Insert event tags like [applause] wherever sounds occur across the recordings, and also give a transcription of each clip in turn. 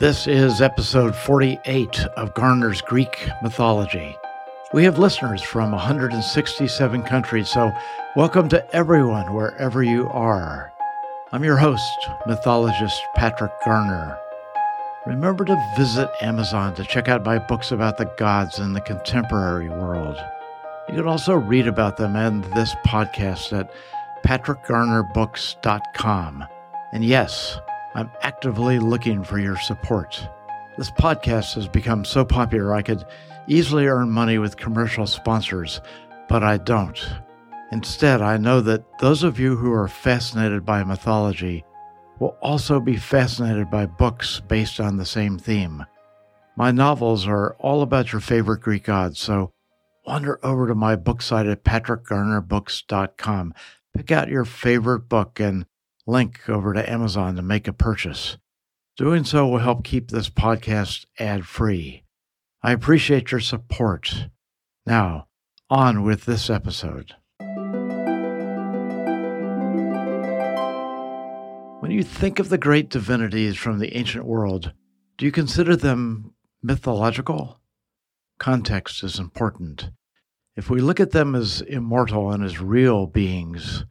This is episode 48 of Garner's Greek Mythology. We have listeners from 167 countries, so welcome to everyone wherever you are. I'm your host, mythologist Patrick Garner. Remember to visit Amazon to check out my books about the gods in the contemporary world. You can also read about them and this podcast at patrickgarnerbooks.com. And yes, I'm actively looking for your support. This podcast has become so popular I could easily earn money with commercial sponsors, but I don't. Instead, I know that those of you who are fascinated by mythology will also be fascinated by books based on the same theme. My novels are all about your favorite Greek gods, so wander over to my book site at patrickgarnerbooks.com. Pick out your favorite book and link over to Amazon to make a purchase. Doing so will help keep this podcast ad free. I appreciate your support. Now, on with this episode. When you think of the great divinities from the ancient world, do you consider them mythological? Context is important. If we look at them as immortal and as real beings,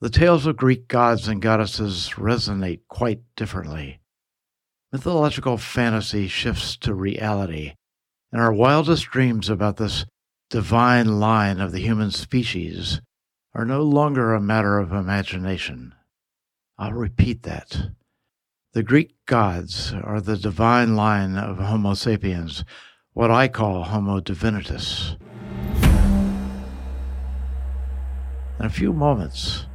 the tales of Greek gods and goddesses resonate quite differently. Mythological fantasy shifts to reality, and our wildest dreams about this divine line of the human species are no longer a matter of imagination. I'll repeat that. The Greek gods are the divine line of Homo sapiens, what I call Homo divinitus. In a few moments,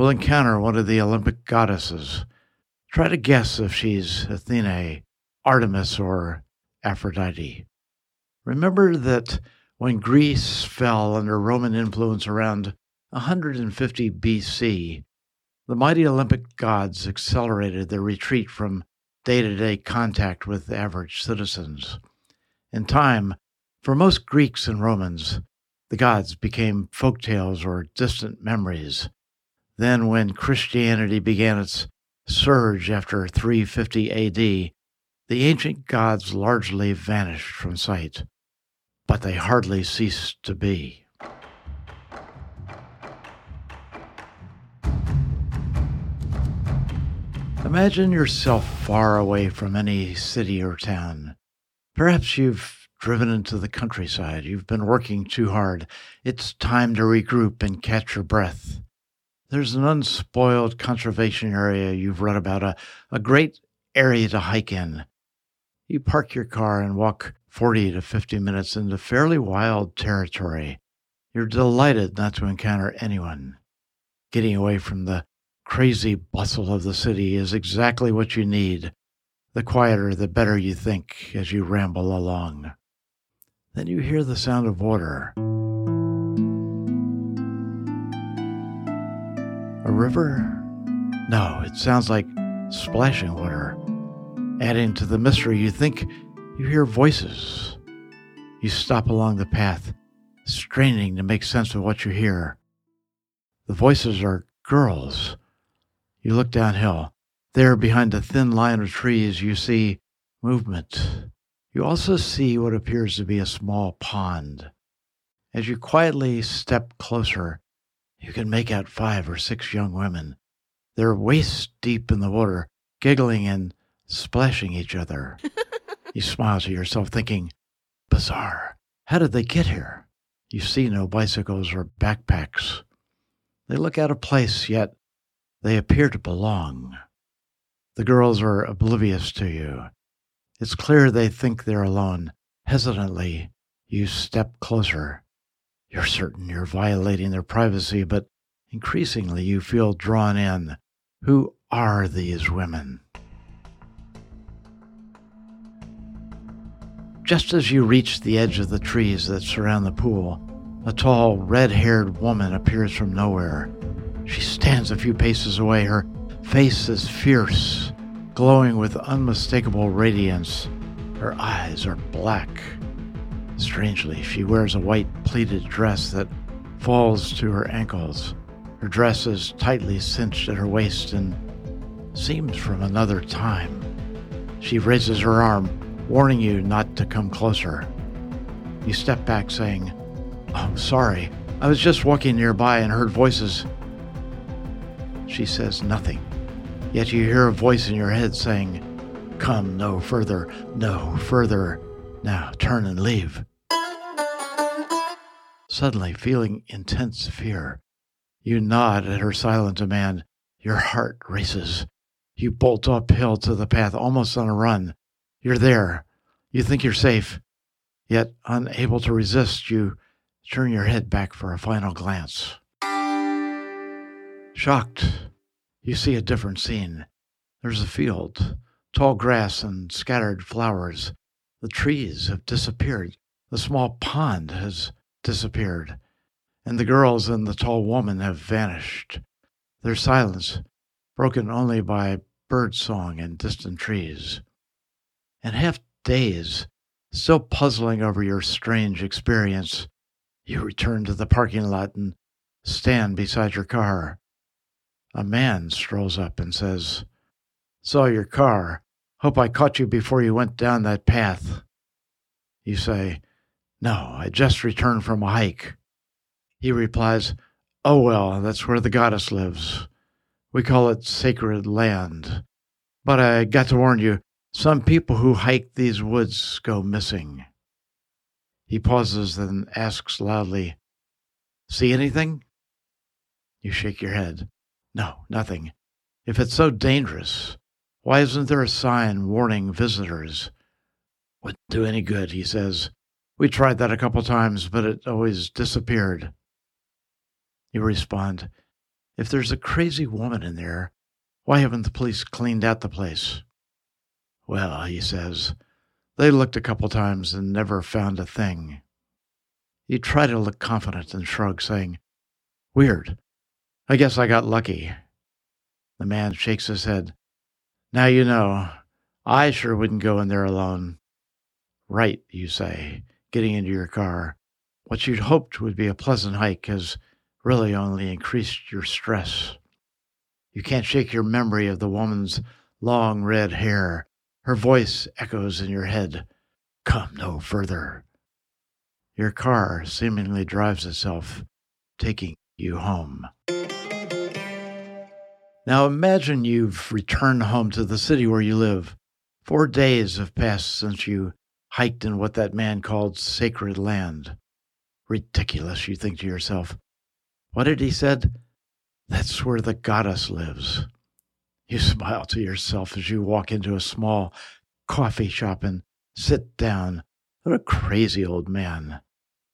will encounter one of the Olympic goddesses. Try to guess if she's Athene, Artemis, or Aphrodite. Remember that when Greece fell under Roman influence around 150 BC, the mighty Olympic gods accelerated their retreat from day to day contact with average citizens. In time, for most Greeks and Romans, the gods became folk tales or distant memories, then, when Christianity began its surge after 350 AD, the ancient gods largely vanished from sight, but they hardly ceased to be. Imagine yourself far away from any city or town. Perhaps you've driven into the countryside. You've been working too hard. It's time to regroup and catch your breath. There's an unspoiled conservation area you've read about, a, a great area to hike in. You park your car and walk 40 to 50 minutes into fairly wild territory. You're delighted not to encounter anyone. Getting away from the crazy bustle of the city is exactly what you need. The quieter, the better you think as you ramble along. Then you hear the sound of water. A river? No, it sounds like splashing water. Adding to the mystery, you think you hear voices. You stop along the path, straining to make sense of what you hear. The voices are girls. You look downhill. There, behind a thin line of trees, you see movement. You also see what appears to be a small pond. As you quietly step closer, you can make out five or six young women. They're waist deep in the water, giggling and splashing each other. [laughs] you smile to yourself, thinking, bizarre. How did they get here? You see no bicycles or backpacks. They look out of place, yet they appear to belong. The girls are oblivious to you. It's clear they think they're alone. Hesitantly, you step closer. You're certain you're violating their privacy, but increasingly you feel drawn in. Who are these women? Just as you reach the edge of the trees that surround the pool, a tall, red haired woman appears from nowhere. She stands a few paces away. Her face is fierce, glowing with unmistakable radiance. Her eyes are black Strangely, she wears a white pleated dress that falls to her ankles. Her dress is tightly cinched at her waist and seems from another time. She raises her arm, warning you not to come closer. You step back, saying, Oh, sorry. I was just walking nearby and heard voices. She says nothing, yet you hear a voice in your head saying, Come no further, no further. Now turn and leave. Suddenly, feeling intense fear, you nod at her silent demand. Your heart races. You bolt uphill to the path almost on a run. You're there. You think you're safe. Yet, unable to resist, you turn your head back for a final glance. Shocked, you see a different scene. There's a field, tall grass and scattered flowers. The trees have disappeared. The small pond has disappeared. And the girls and the tall woman have vanished. Their silence, broken only by bird song and distant trees. And half dazed, still puzzling over your strange experience, you return to the parking lot and stand beside your car. A man strolls up and says, Saw your car. Hope I caught you before you went down that path. You say, No, I just returned from a hike. He replies, Oh, well, that's where the goddess lives. We call it sacred land. But I got to warn you, some people who hike these woods go missing. He pauses, then asks loudly, See anything? You shake your head. No, nothing. If it's so dangerous, why isn't there a sign warning visitors? Wouldn't do any good, he says. We tried that a couple times, but it always disappeared. You respond, If there's a crazy woman in there, why haven't the police cleaned out the place? Well, he says, they looked a couple times and never found a thing. You try to look confident and shrug, saying, Weird. I guess I got lucky. The man shakes his head. Now you know. I sure wouldn't go in there alone. Right, you say, getting into your car. What you'd hoped would be a pleasant hike has really only increased your stress. You can't shake your memory of the woman's long red hair. Her voice echoes in your head. Come no further. Your car seemingly drives itself, taking you home. Now imagine you've returned home to the city where you live. Four days have passed since you hiked in what that man called sacred land. Ridiculous, you think to yourself. What had he said? That's where the goddess lives. You smile to yourself as you walk into a small coffee shop and sit down. What a crazy old man.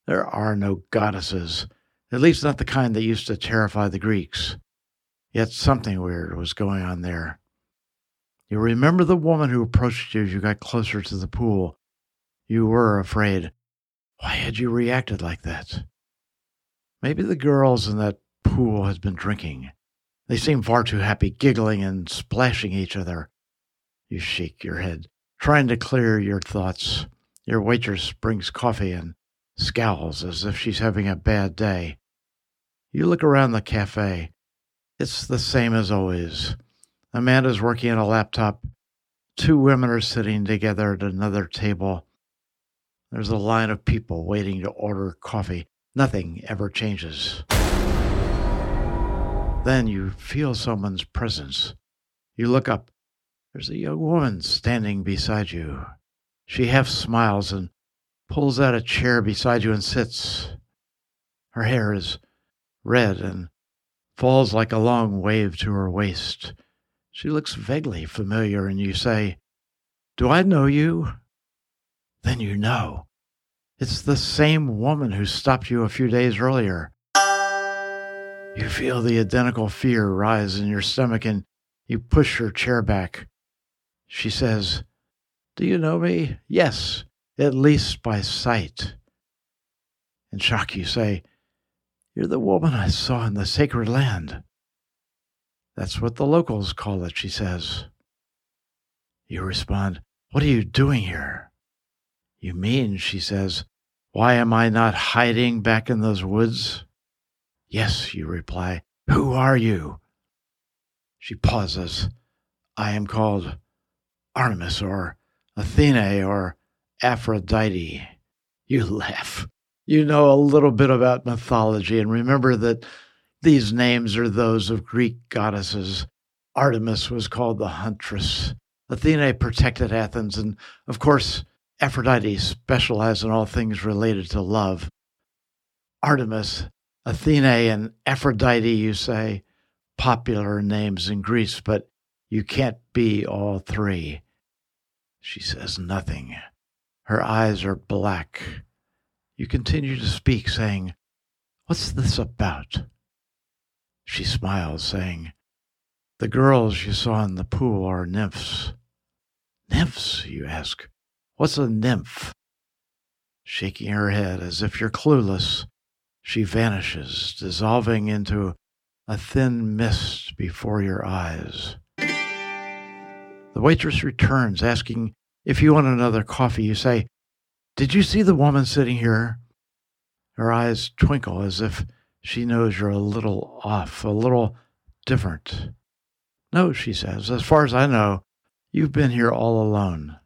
There are no goddesses, at least not the kind that used to terrify the Greeks. Yet something weird was going on there. You remember the woman who approached you as you got closer to the pool. You were afraid. Why had you reacted like that? Maybe the girls in that pool had been drinking. They seemed far too happy, giggling and splashing each other. You shake your head, trying to clear your thoughts. Your waitress brings coffee and scowls as if she's having a bad day. You look around the cafe. It's the same as always. Amanda's working on a laptop. Two women are sitting together at another table. There's a line of people waiting to order coffee. Nothing ever changes. Then you feel someone's presence. You look up. There's a young woman standing beside you. She half smiles and pulls out a chair beside you and sits. Her hair is red and falls like a long wave to her waist. She looks vaguely familiar, and you say, Do I know you? Then you know. It's the same woman who stopped you a few days earlier. You feel the identical fear rise in your stomach and you push her chair back. She says, Do you know me? Yes, at least by sight. In shock, you say, you're the woman I saw in the sacred land. That's what the locals call it, she says. You respond, What are you doing here? You mean, she says, Why am I not hiding back in those woods? Yes, you reply. Who are you? She pauses. I am called Artemis or Athene or Aphrodite. You laugh. You know a little bit about mythology, and remember that these names are those of Greek goddesses. Artemis was called the huntress. Athene protected Athens, and of course, Aphrodite specialized in all things related to love. Artemis, Athene, and Aphrodite, you say, popular names in Greece, but you can't be all three. She says nothing. Her eyes are black. You continue to speak, saying, What's this about? She smiles, saying, The girls you saw in the pool are nymphs. Nymphs, you ask. What's a nymph? Shaking her head as if you're clueless, she vanishes, dissolving into a thin mist before your eyes. The waitress returns, asking if you want another coffee. You say, Did you see the woman sitting here? Her eyes twinkle as if she knows you're a little off, a little different. No, she says, as far as I know, you've been here all alone.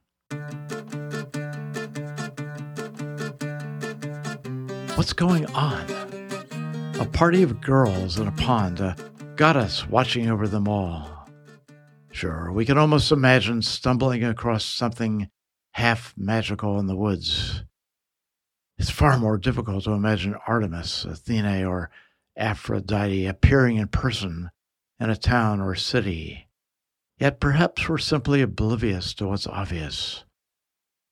Going on? A party of girls in a pond, a goddess watching over them all. Sure, we can almost imagine stumbling across something half magical in the woods. It's far more difficult to imagine Artemis, Athene, or Aphrodite appearing in person in a town or city. Yet perhaps we're simply oblivious to what's obvious.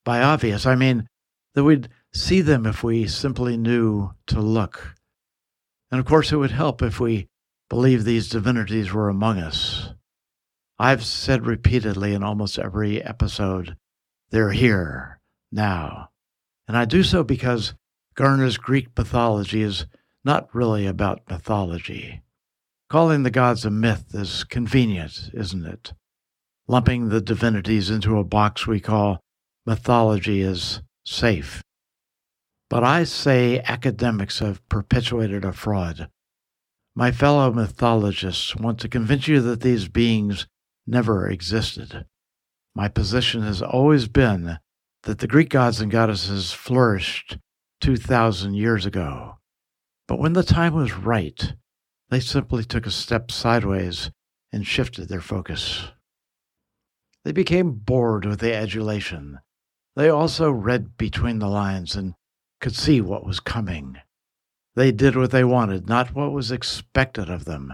By obvious, I mean that we'd see them if we simply knew to look. And of course, it would help if we believed these divinities were among us. I've said repeatedly in almost every episode, they're here, now. And I do so because Garner's Greek mythology is not really about mythology. Calling the gods a myth is convenient, isn't it? Lumping the divinities into a box we call mythology is safe. But I say academics have perpetuated a fraud. My fellow mythologists want to convince you that these beings never existed. My position has always been that the Greek gods and goddesses flourished 2,000 years ago. But when the time was right, they simply took a step sideways and shifted their focus. They became bored with the adulation. They also read between the lines and could see what was coming. They did what they wanted, not what was expected of them,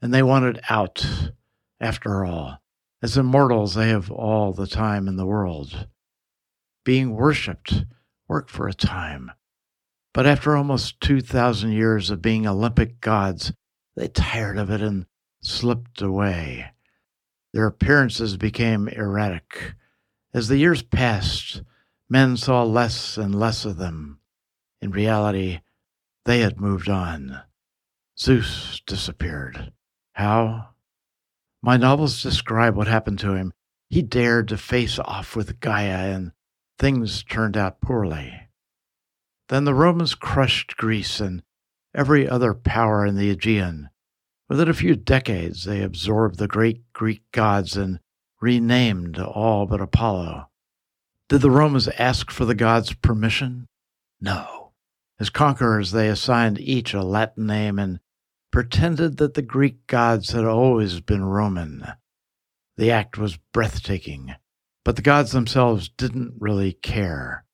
and they wanted out. After all, as immortals, they have all the time in the world. Being worshipped worked for a time, but after almost 2,000 years of being Olympic gods, they tired of it and slipped away. Their appearances became erratic. As the years passed, men saw less and less of them. In reality, they had moved on. Zeus disappeared. How? My novels describe what happened to him. He dared to face off with Gaia, and things turned out poorly. Then the Romans crushed Greece and every other power in the Aegean. Within a few decades, they absorbed the great Greek gods and renamed all but Apollo. Did the Romans ask for the gods' permission? No. As conquerors, they assigned each a Latin name and pretended that the Greek gods had always been Roman. The act was breathtaking, but the gods themselves didn't really care.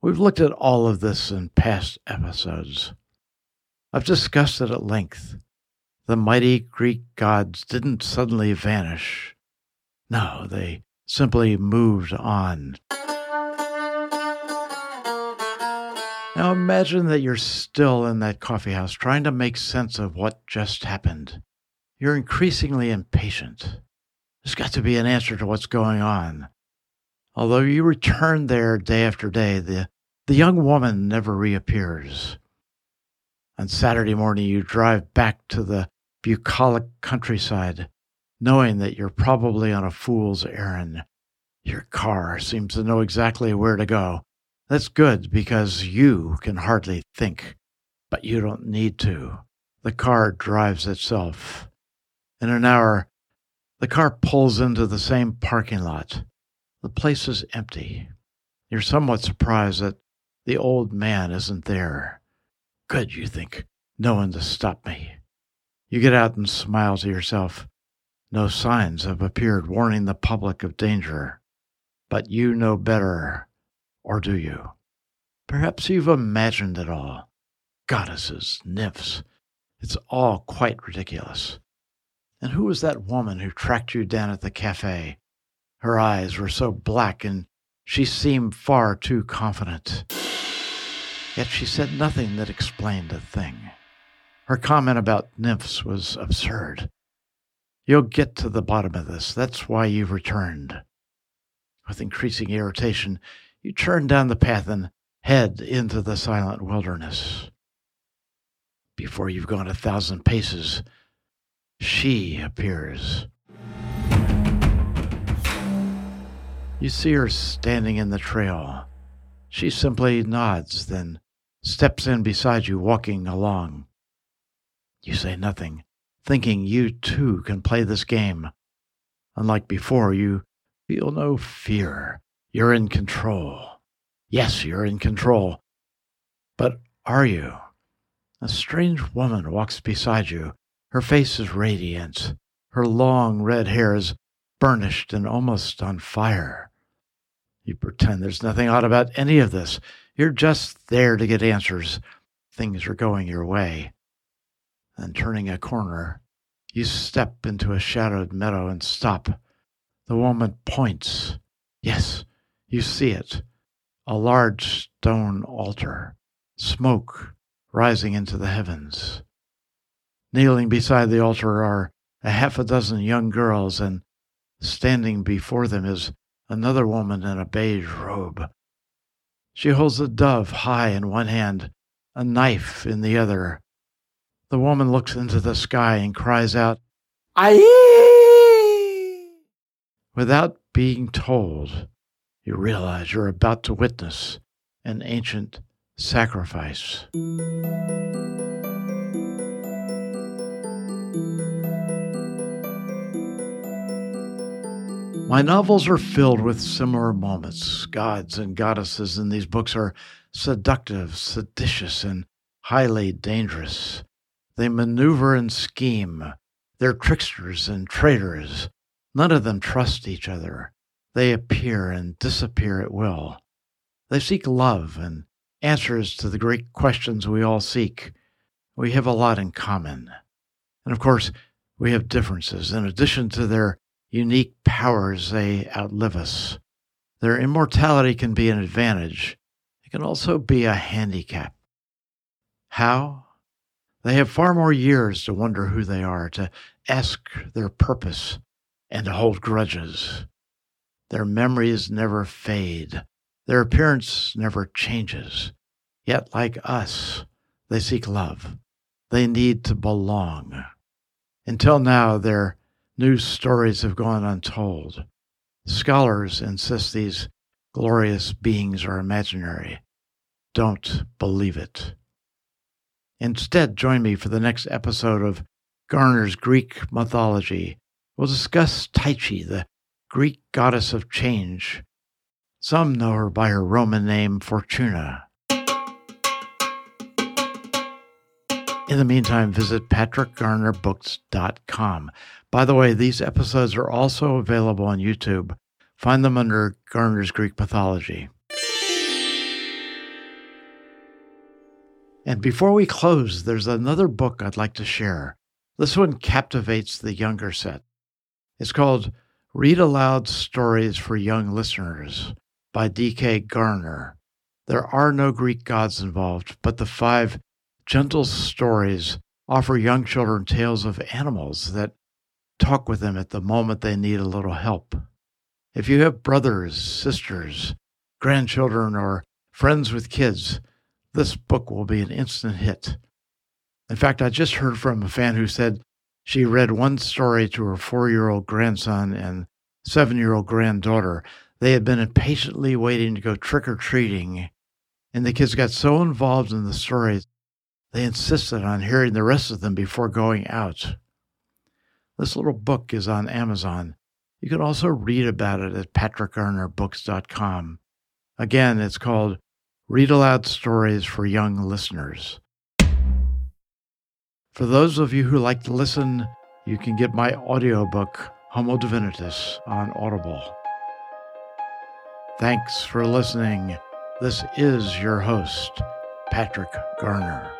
We've looked at all of this in past episodes. I've discussed it at length. The mighty Greek gods didn't suddenly vanish. No, they simply moved on. Now imagine that you're still in that coffee house trying to make sense of what just happened. You're increasingly impatient. There's got to be an answer to what's going on. Although you return there day after day, the, the young woman never reappears. On Saturday morning, you drive back to the bucolic countryside, knowing that you're probably on a fool's errand. Your car seems to know exactly where to go, that's good because you can hardly think, but you don't need to. The car drives itself. In an hour, the car pulls into the same parking lot. The place is empty. You're somewhat surprised that the old man isn't there. Good, you think. No one to stop me. You get out and smile to yourself. No signs have appeared warning the public of danger. But you know better, or do you? Perhaps you've imagined it all. Goddesses, nymphs. It's all quite ridiculous. And who was that woman who tracked you down at the cafe? Her eyes were so black and she seemed far too confident. Yet she said nothing that explained a thing. Her comment about nymphs was absurd. You'll get to the bottom of this. That's why you've returned. With increasing irritation, you turn down the path and head into the silent wilderness. Before you've gone a thousand paces, she appears. You see her standing in the trail. She simply nods, then steps in beside you, walking along. You say nothing, thinking you too can play this game. Unlike before, you feel no fear. You're in control. Yes, you're in control. But are you? A strange woman walks beside you. Her face is radiant. Her long red hair is burnished and almost on fire. You pretend there's nothing odd about any of this. You're just there to get answers. Things are going your way. Then, turning a corner, you step into a shadowed meadow and stop. The woman points. Yes, you see it. A large stone altar, smoke rising into the heavens. Kneeling beside the altar are a half a dozen young girls, and standing before them is another woman in a beige robe. She holds a dove high in one hand, a knife in the other. The woman looks into the sky and cries out, Aye! Without being told, you realize you're about to witness an ancient sacrifice. My novels are filled with similar moments. Gods and goddesses in these books are seductive, seditious, and highly dangerous. They maneuver and scheme. They're tricksters and traitors. None of them trust each other. They appear and disappear at will. They seek love and answers to the great questions we all seek. We have a lot in common. And of course, we have differences. In addition to their unique powers, they outlive us. Their immortality can be an advantage, it can also be a handicap. How? They have far more years to wonder who they are, to ask their purpose, and to hold grudges. Their memories never fade. Their appearance never changes. Yet, like us, they seek love. They need to belong. Until now, their new stories have gone untold. Scholars insist these glorious beings are imaginary. Don't believe it. Instead, join me for the next episode of Garner's Greek mythology. We'll discuss Tyche, the Greek goddess of change. Some know her by her Roman name, Fortuna. In the meantime, visit patrickgarnerbooks.com. By the way, these episodes are also available on YouTube. Find them under Garner's Greek Mythology. And before we close, there's another book I'd like to share. This one captivates the younger set. It's called Read Aloud Stories for Young Listeners by D.K. Garner. There are no Greek gods involved, but the five gentle stories offer young children tales of animals that talk with them at the moment they need a little help. If you have brothers, sisters, grandchildren, or friends with kids, this book will be an instant hit. In fact, I just heard from a fan who said she read one story to her four year old grandson and seven year old granddaughter. They had been impatiently waiting to go trick or treating, and the kids got so involved in the stories, they insisted on hearing the rest of them before going out. This little book is on Amazon. You can also read about it at patrickgarnerbooks.com. Again, it's called Read Aloud Stories for Young Listeners. For those of you who like to listen, you can get my audiobook, Homo Divinitus, on Audible. Thanks for listening. This is your host, Patrick Garner.